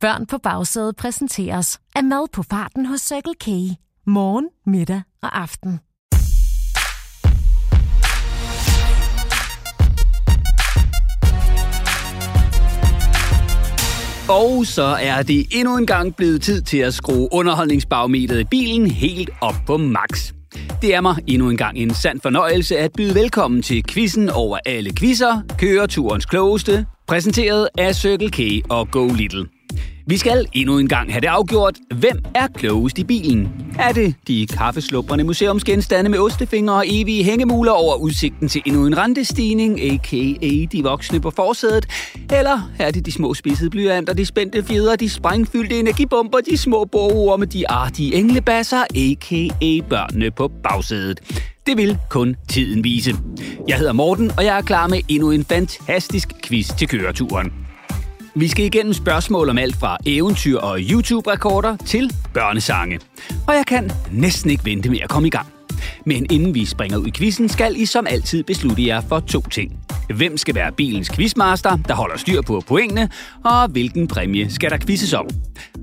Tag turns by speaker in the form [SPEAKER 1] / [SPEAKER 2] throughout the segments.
[SPEAKER 1] Børn på bagsædet præsenteres af mad på farten hos Circle K. Morgen, middag og aften.
[SPEAKER 2] Og så er det endnu en gang blevet tid til at skrue underholdningsbarometeret i bilen helt op på max. Det er mig endnu en gang en sand fornøjelse at byde velkommen til quizzen over alle quizzer, køreturens klogeste, præsenteret af Circle K og Go Little. Vi skal endnu en gang have det afgjort. Hvem er klogest i bilen? Er det de kaffeslubrende museumsgenstande med ostefinger og evige hængemuler over udsigten til endnu en rentestigning, a.k.a. de voksne på forsædet? Eller er det de små spidsede blyanter, de spændte fjeder, de sprængfyldte energibomber, de små med de artige englebasser, a.k.a. børnene på bagsædet? Det vil kun tiden vise. Jeg hedder Morten, og jeg er klar med endnu en fantastisk quiz til køreturen. Vi skal igennem spørgsmål om alt fra eventyr og YouTube-rekorder til børnesange. Og jeg kan næsten ikke vente med at komme i gang. Men inden vi springer ud i quizzen, skal I som altid beslutte jer for to ting. Hvem skal være bilens quizmaster, der holder styr på pointene, og hvilken præmie skal der quizzes om?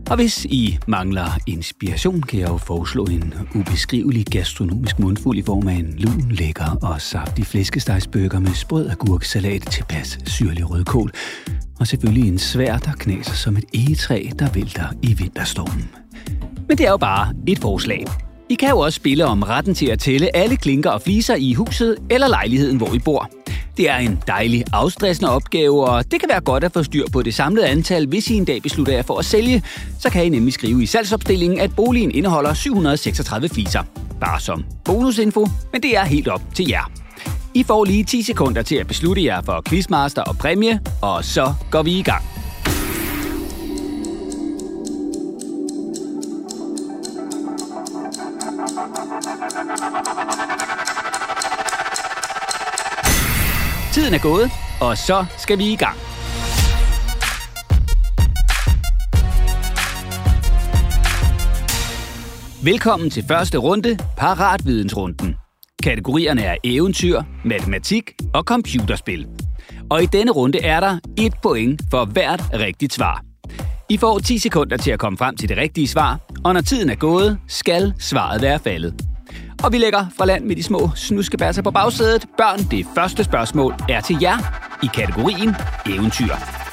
[SPEAKER 2] Og hvis I mangler inspiration, kan jeg jo foreslå en ubeskrivelig gastronomisk mundfuld i form af en lun, lækker og saftig flæskestegsbøger med sprød agurksalat til pas syrlig rødkål, og selvfølgelig en svær, der knaser som et egetræ, der vælter i vinterstormen. Men det er jo bare et forslag. I kan jo også spille om retten til at tælle alle klinker og fliser i huset eller lejligheden, hvor I bor. Det er en dejlig afstressende opgave, og det kan være godt at få styr på det samlede antal, hvis I en dag beslutter jer for at sælge. Så kan I nemlig skrive i salgsopstillingen, at boligen indeholder 736 fliser. Bare som bonusinfo, men det er helt op til jer. I får lige 10 sekunder til at beslutte jer for quizmaster og præmie, og så går vi i gang. Tiden er gået, og så skal vi i gang. Velkommen til første runde, Paratvidensrunden. Kategorierne er eventyr, matematik og computerspil. Og i denne runde er der et point for hvert rigtigt svar. I får 10 sekunder til at komme frem til det rigtige svar, og når tiden er gået, skal svaret være faldet. Og vi lægger fra land med de små snuskebasser på bagsædet. Børn, det første spørgsmål er til jer i kategorien eventyr.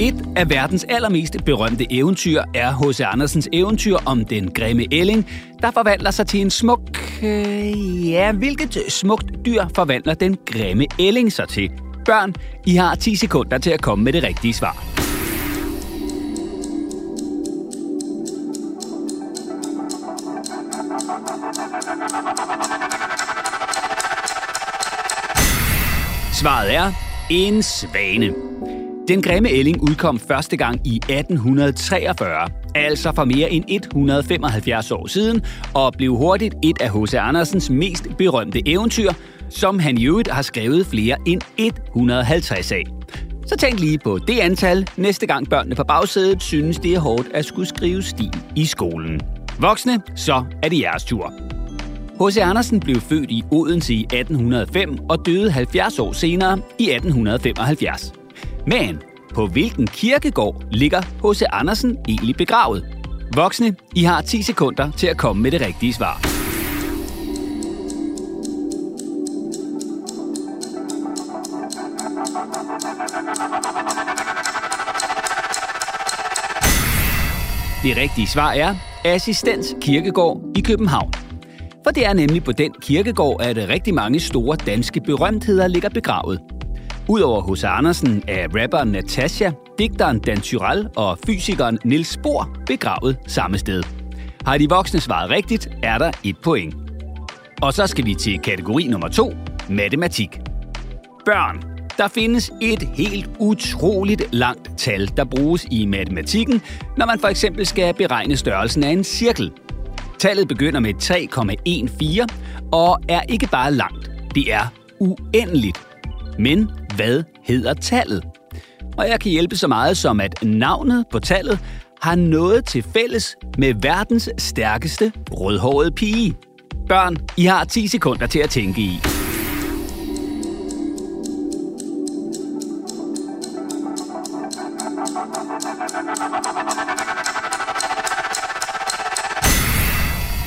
[SPEAKER 2] Et af verdens allermest berømte eventyr er H.C. Andersens eventyr om den grimme ælling, der forvandler sig til en smuk... Øh, ja, hvilket smukt dyr forvandler den grimme ælling sig til? Børn, I har 10 sekunder til at komme med det rigtige svar. Svaret er en svane. Den grimme ælling udkom første gang i 1843, altså for mere end 175 år siden, og blev hurtigt et af H.C. Andersens mest berømte eventyr, som han i øvrigt har skrevet flere end 150 af. Så tænk lige på det antal, næste gang børnene på bagsædet synes, det er hårdt at skulle skrive stil i skolen. Voksne, så er det jeres tur. H.C. Andersen blev født i Odense i 1805 og døde 70 år senere i 1875. Men på hvilken kirkegård ligger H.C. Andersen egentlig begravet? Voksne, I har 10 sekunder til at komme med det rigtige svar. Det rigtige svar er Assistens Kirkegård i København. For det er nemlig på den kirkegård, at rigtig mange store danske berømtheder ligger begravet. Udover H.C. Andersen er rapperen Natasha, digteren Dan Tyrell og fysikeren Nils Bohr begravet samme sted. Har de voksne svaret rigtigt, er der et point. Og så skal vi til kategori nummer to, matematik. Børn. Der findes et helt utroligt langt tal, der bruges i matematikken, når man for eksempel skal beregne størrelsen af en cirkel. Tallet begynder med 3,14 og er ikke bare langt, det er uendeligt. Men hvad hedder tallet? Og jeg kan hjælpe så meget som, at navnet på tallet har noget til fælles med verdens stærkeste rødhårede pige. Børn, I har 10 sekunder til at tænke i.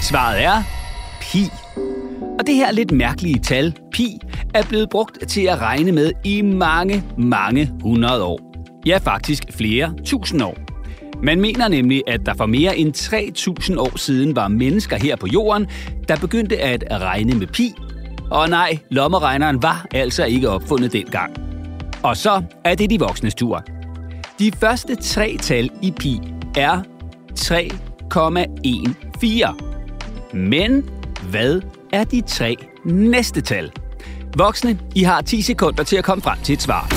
[SPEAKER 2] Svaret er pi. Og det her lidt mærkelige tal, pi, er blevet brugt til at regne med i mange, mange hundrede år. Ja, faktisk flere tusind år. Man mener nemlig, at der for mere end 3.000 år siden var mennesker her på jorden, der begyndte at regne med pi. Og nej, lommeregneren var altså ikke opfundet dengang. Og så er det de voksnes tur. De første tre tal i pi er 3,14. Men hvad er de tre næste tal? Voksne, I har 10 sekunder til at komme frem til et svar.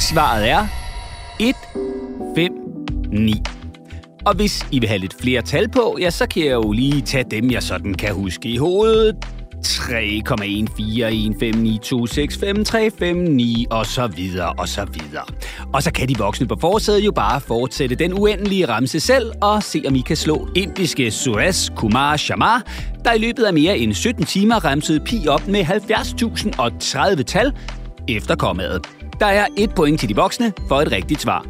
[SPEAKER 2] Svaret er 1, 5, 9. Og hvis I vil have lidt flere tal på, ja, så kan jeg jo lige tage dem, jeg sådan kan huske i hovedet. 3,14159265359 og så videre, og så videre. Og så kan de voksne på forsædet jo bare fortsætte den uendelige ramse selv og se, om I kan slå indiske Suresh Kumar Sharma, der i løbet af mere end 17 timer ramsede pi op med 70.030 tal efter kommaet. Der er et point til de voksne for et rigtigt svar.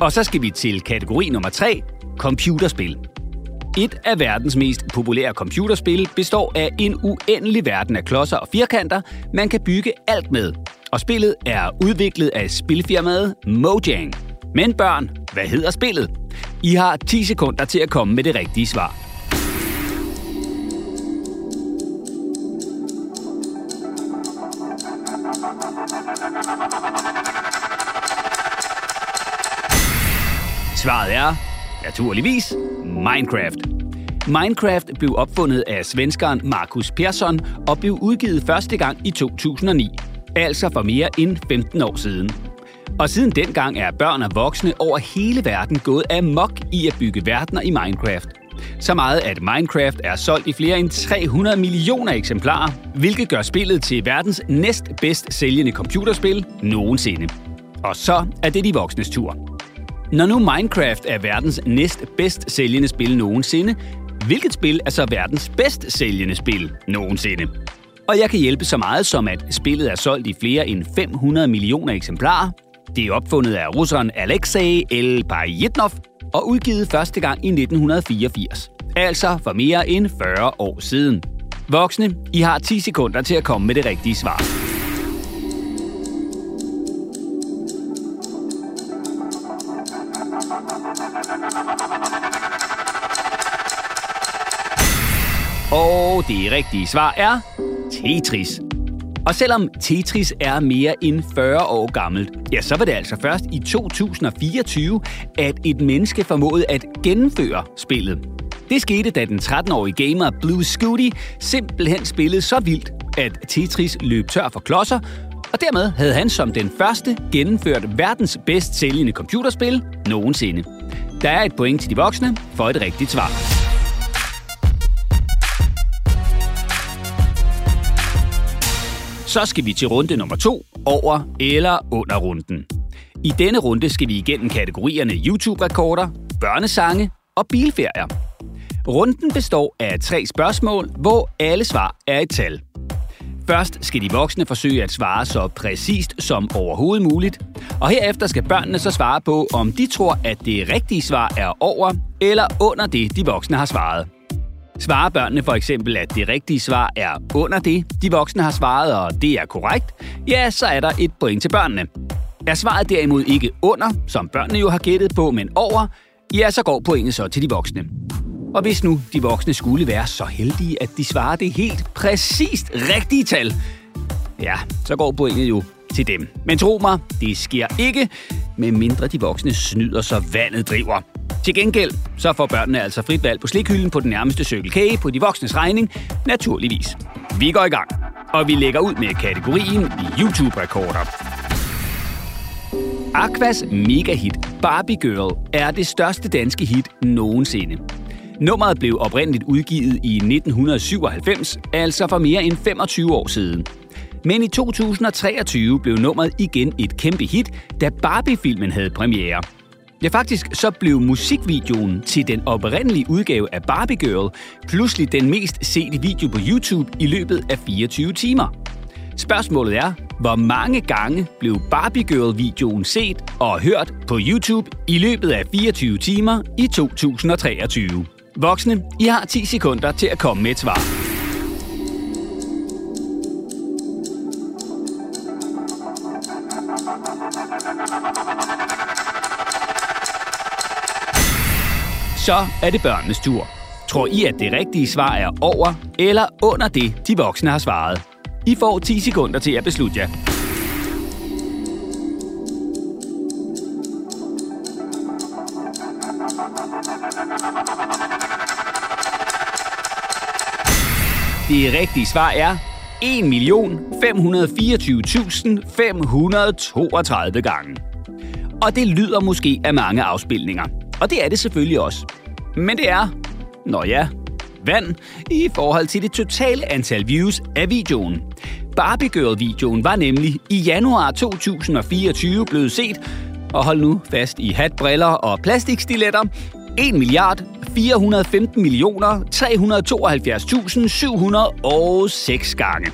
[SPEAKER 2] Og så skal vi til kategori nummer 3, computerspil. Et af verdens mest populære computerspil består af en uendelig verden af klodser og firkanter, man kan bygge alt med. Og spillet er udviklet af spilfirmaet Mojang. Men børn, hvad hedder spillet? I har 10 sekunder til at komme med det rigtige svar. Svaret er naturligvis Minecraft. Minecraft blev opfundet af svenskeren Markus Persson og blev udgivet første gang i 2009, altså for mere end 15 år siden. Og siden dengang er børn og voksne over hele verden gået amok i at bygge verdener i Minecraft. Så meget, at Minecraft er solgt i flere end 300 millioner eksemplarer, hvilket gør spillet til verdens næst bedst sælgende computerspil nogensinde. Og så er det de voksnes tur. Når nu Minecraft er verdens næst bedst sælgende spil nogensinde, hvilket spil er så verdens bedst sælgende spil nogensinde? Og jeg kan hjælpe så meget som, at spillet er solgt i flere end 500 millioner eksemplarer. Det er opfundet af russeren Alexei L. Pajitnov og udgivet første gang i 1984. Altså for mere end 40 år siden. Voksne, I har 10 sekunder til at komme med det rigtige svar. Og det rigtige svar er Tetris. Og selvom Tetris er mere end 40 år gammelt, ja, så var det altså først i 2024, at et menneske formåede at gennemføre spillet. Det skete, da den 13-årige gamer Blue Scooty simpelthen spillede så vildt, at Tetris løb tør for klodser, og dermed havde han som den første gennemført verdens bedst sælgende computerspil nogensinde. Der er et point til de voksne for et rigtigt svar. Så skal vi til runde nummer to, over eller under runden. I denne runde skal vi igennem kategorierne YouTube-rekorder, børnesange og bilferier. Runden består af tre spørgsmål, hvor alle svar er et tal. Først skal de voksne forsøge at svare så præcist som overhovedet muligt, og herefter skal børnene så svare på, om de tror, at det rigtige svar er over eller under det, de voksne har svaret. Svarer børnene for eksempel, at det rigtige svar er under det, de voksne har svaret, og det er korrekt, ja, så er der et point til børnene. Er svaret derimod ikke under, som børnene jo har gættet på, men over, ja, så går pointet så til de voksne. Og hvis nu de voksne skulle være så heldige, at de svarer det helt præcist rigtige tal, ja, så går pointet jo til dem. Men tro mig, det sker ikke, medmindre de voksne snyder, så vandet driver. Til gengæld så får børnene altså frit valg på slikhylden på den nærmeste Circle K på de voksnes regning, naturligvis. Vi går i gang, og vi lægger ud med kategorien YouTube-rekorder. Aquas megahit Barbie Girl er det største danske hit nogensinde. Nummeret blev oprindeligt udgivet i 1997, altså for mere end 25 år siden. Men i 2023 blev nummeret igen et kæmpe hit, da Barbie-filmen havde premiere. Ja, faktisk så blev musikvideoen til den oprindelige udgave af Barbie Girl pludselig den mest sete video på YouTube i løbet af 24 timer. Spørgsmålet er, hvor mange gange blev Barbie Girl-videoen set og hørt på YouTube i løbet af 24 timer i 2023? Voksne, I har 10 sekunder til at komme med et svar. Så er det børnenes tur. Tror I, at det rigtige svar er over eller under det, de voksne har svaret? I får 10 sekunder til at beslutte jer. Det rigtige svar er 1.524.532 gange. Og det lyder måske af mange afspilninger. Og det er det selvfølgelig også. Men det er, nå ja, vand i forhold til det totale antal views af videoen. Barbie Girl-videoen var nemlig i januar 2024 blevet set, og hold nu fast i hatbriller og plastikstiletter, 1 milliard 415 millioner 372.706 gange.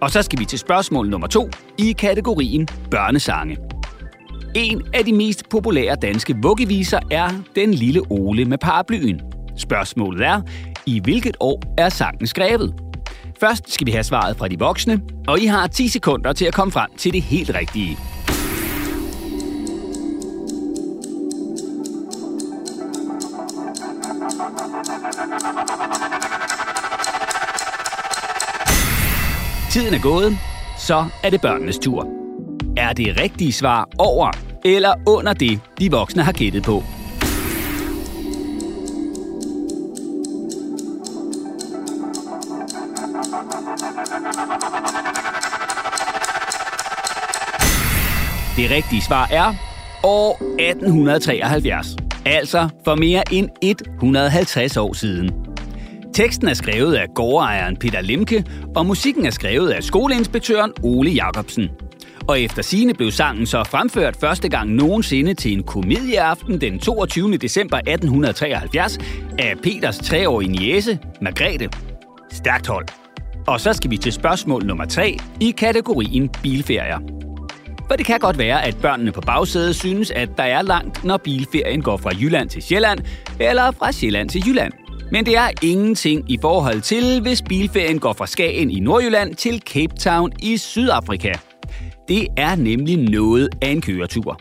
[SPEAKER 2] Og så skal vi til spørgsmål nummer to i kategorien børnesange. En af de mest populære danske vuggeviser er Den lille Ole med paraplyen. Spørgsmålet er, i hvilket år er sangen skrevet? Først skal vi have svaret fra de voksne, og I har 10 sekunder til at komme frem til det helt rigtige. Tiden er gået, så er det børnenes tur. Er det rigtige svar over eller under det, de voksne har gættet på? Det rigtige svar er år 1873. Altså for mere end 150 år siden. Teksten er skrevet af gårdejeren Peter Lemke, og musikken er skrevet af skoleinspektøren Ole Jacobsen. Og efter sine blev sangen så fremført første gang nogensinde til en komedieaften den 22. december 1873 af Peters treårige niese, Margrethe. Stærkt hold. Og så skal vi til spørgsmål nummer 3 i kategorien bilferier. For det kan godt være, at børnene på bagsædet synes, at der er langt, når bilferien går fra Jylland til Sjælland, eller fra Sjælland til Jylland. Men det er ingenting i forhold til, hvis bilferien går fra Skagen i Nordjylland til Cape Town i Sydafrika. Det er nemlig noget af en køretur.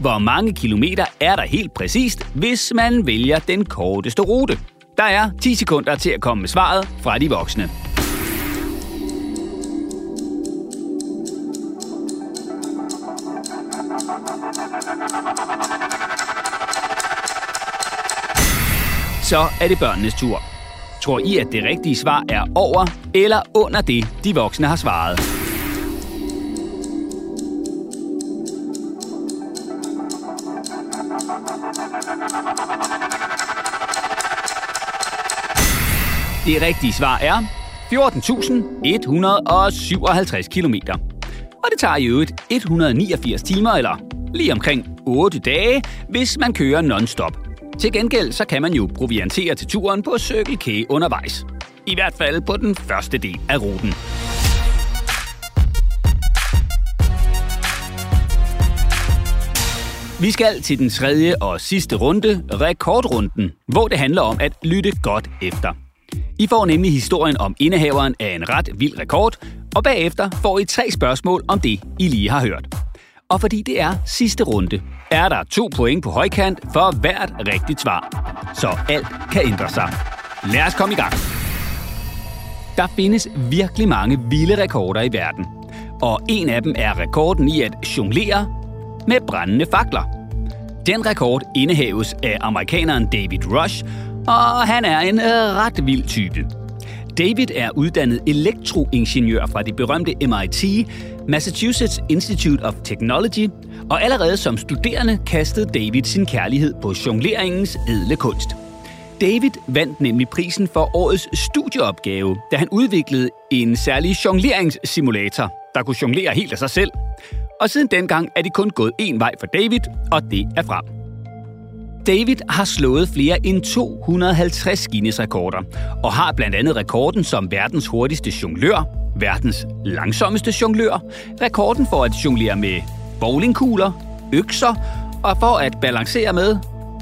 [SPEAKER 2] Hvor mange kilometer er der helt præcist, hvis man vælger den korteste rute? Der er 10 sekunder til at komme med svaret fra de voksne. Så er det børnenes tur. Tror I, at det rigtige svar er over eller under det, de voksne har svaret? Det rigtige svar er 14.157 km. Og det tager i øvrigt 189 timer eller lige omkring 8 dage, hvis man kører non-stop. Til gengæld så kan man jo proviantere til turen på Circle K undervejs. I hvert fald på den første del af ruten. Vi skal til den tredje og sidste runde, rekordrunden, hvor det handler om at lytte godt efter. I får nemlig historien om indehaveren af en ret vild rekord, og bagefter får I tre spørgsmål om det, I lige har hørt. Og fordi det er sidste runde, er der to point på højkant for hvert rigtigt svar. Så alt kan ændre sig. Lad os komme i gang. Der findes virkelig mange vilde rekorder i verden. Og en af dem er rekorden i at jonglere med brændende fakler. Den rekord indehaves af amerikaneren David Rush, og han er en øh, ret vild type. David er uddannet elektroingeniør fra det berømte MIT, Massachusetts Institute of Technology, og allerede som studerende kastede David sin kærlighed på jongleringens edle kunst. David vandt nemlig prisen for årets studieopgave, da han udviklede en særlig jongleringssimulator, der kunne jonglere helt af sig selv. Og siden dengang er det kun gået én vej for David, og det er frem. David har slået flere end 250 Guinness-rekorder, og har blandt andet rekorden som verdens hurtigste jonglør, verdens langsommeste jonglør, rekorden for at jonglere med bowlingkugler, økser og for at balancere med,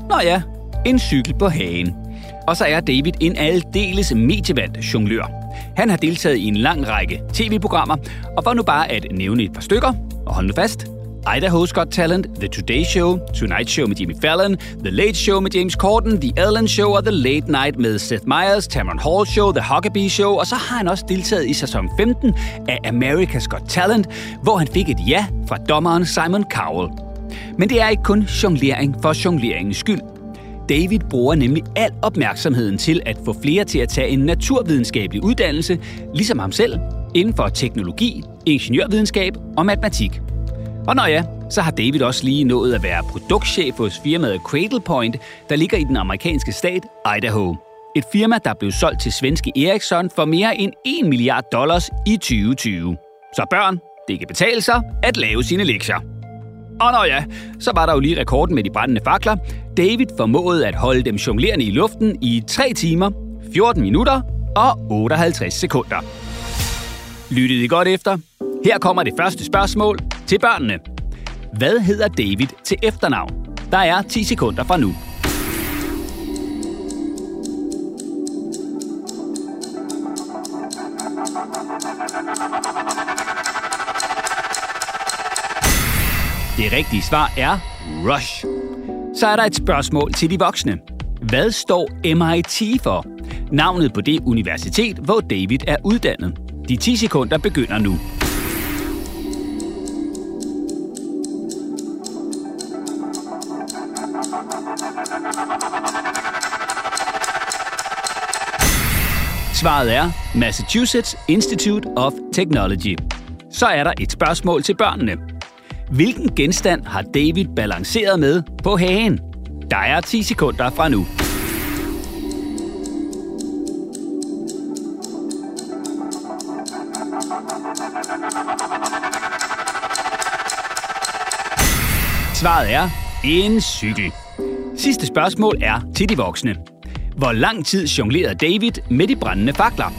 [SPEAKER 2] nå ja, en cykel på hagen. Og så er David en aldeles medievandt jonglør. Han har deltaget i en lang række tv-programmer, og for nu bare at nævne et par stykker, og hold nu fast, Idaho's Got Talent, The Today Show, Tonight Show med Jimmy Fallon, The Late Show med James Corden, The Ellen Show og The Late Night med Seth Meyers, Tamron Hall Show, The Huckabee Show, og så har han også deltaget i sæson 15 af America's Got Talent, hvor han fik et ja fra dommeren Simon Cowell. Men det er ikke kun jonglering for jongleringens skyld. David bruger nemlig al opmærksomheden til at få flere til at tage en naturvidenskabelig uddannelse, ligesom ham selv, inden for teknologi, ingeniørvidenskab og matematik. Og når ja, så har David også lige nået at være produktchef hos firmaet Cradlepoint, der ligger i den amerikanske stat Idaho. Et firma, der blev solgt til svenske Ericsson for mere end 1 milliard dollars i 2020. Så børn, det kan betale sig at lave sine lektier. Og når ja, så var der jo lige rekorden med de brændende fakler. David formåede at holde dem jonglerende i luften i 3 timer, 14 minutter og 58 sekunder. Lyttede I godt efter? Her kommer det første spørgsmål til børnene. Hvad hedder David til efternavn? Der er 10 sekunder fra nu. Det rigtige svar er Rush. Så er der et spørgsmål til de voksne. Hvad står MIT for? Navnet på det universitet, hvor David er uddannet. De 10 sekunder begynder nu. Svaret er Massachusetts Institute of Technology. Så er der et spørgsmål til børnene. Hvilken genstand har David balanceret med på hagen? Der er 10 sekunder fra nu. Svaret er en cykel. Sidste spørgsmål er til de voksne. Hvor lang tid jonglerede David med de brændende fakler?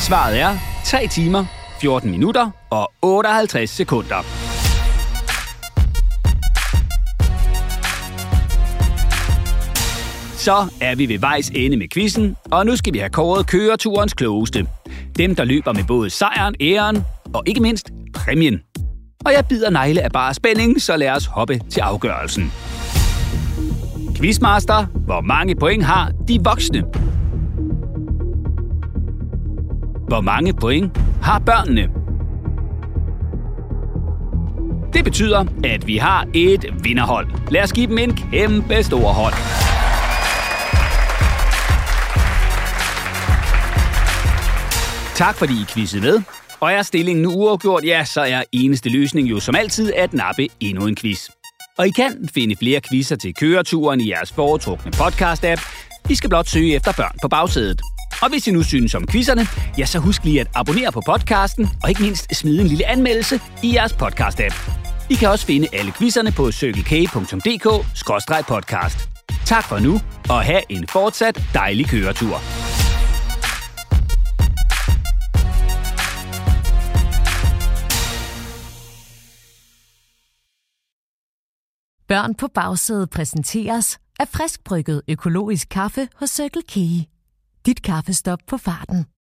[SPEAKER 2] Svaret er 3 timer, 14 minutter og 58 sekunder. Så er vi ved vejs ende med quizzen, og nu skal vi have kåret køreturens klogeste. Dem, der løber med både sejren, æren og ikke mindst præmien. Og jeg bider negle af bare spænding, så lad os hoppe til afgørelsen. Quizmaster, hvor mange point har de voksne? Hvor mange point har børnene? Det betyder, at vi har et vinderhold. Lad os give dem en kæmpe stor hånd. Tak fordi I quizzede med. Og er stillingen nu uafgjort, ja, så er eneste løsning jo som altid at nappe endnu en quiz. Og I kan finde flere quizzer til køreturen i jeres foretrukne podcast-app. I skal blot søge efter børn på bagsædet. Og hvis I nu synes om quizzerne, ja, så husk lige at abonnere på podcasten, og ikke mindst smide en lille anmeldelse i jeres podcast-app. I kan også finde alle quizzerne på cykelk.dk-podcast. Tak for nu, og have en fortsat dejlig køretur.
[SPEAKER 1] Børn på bagsædet præsenteres af friskbrygget økologisk kaffe hos Circle K. Dit kaffestop på farten.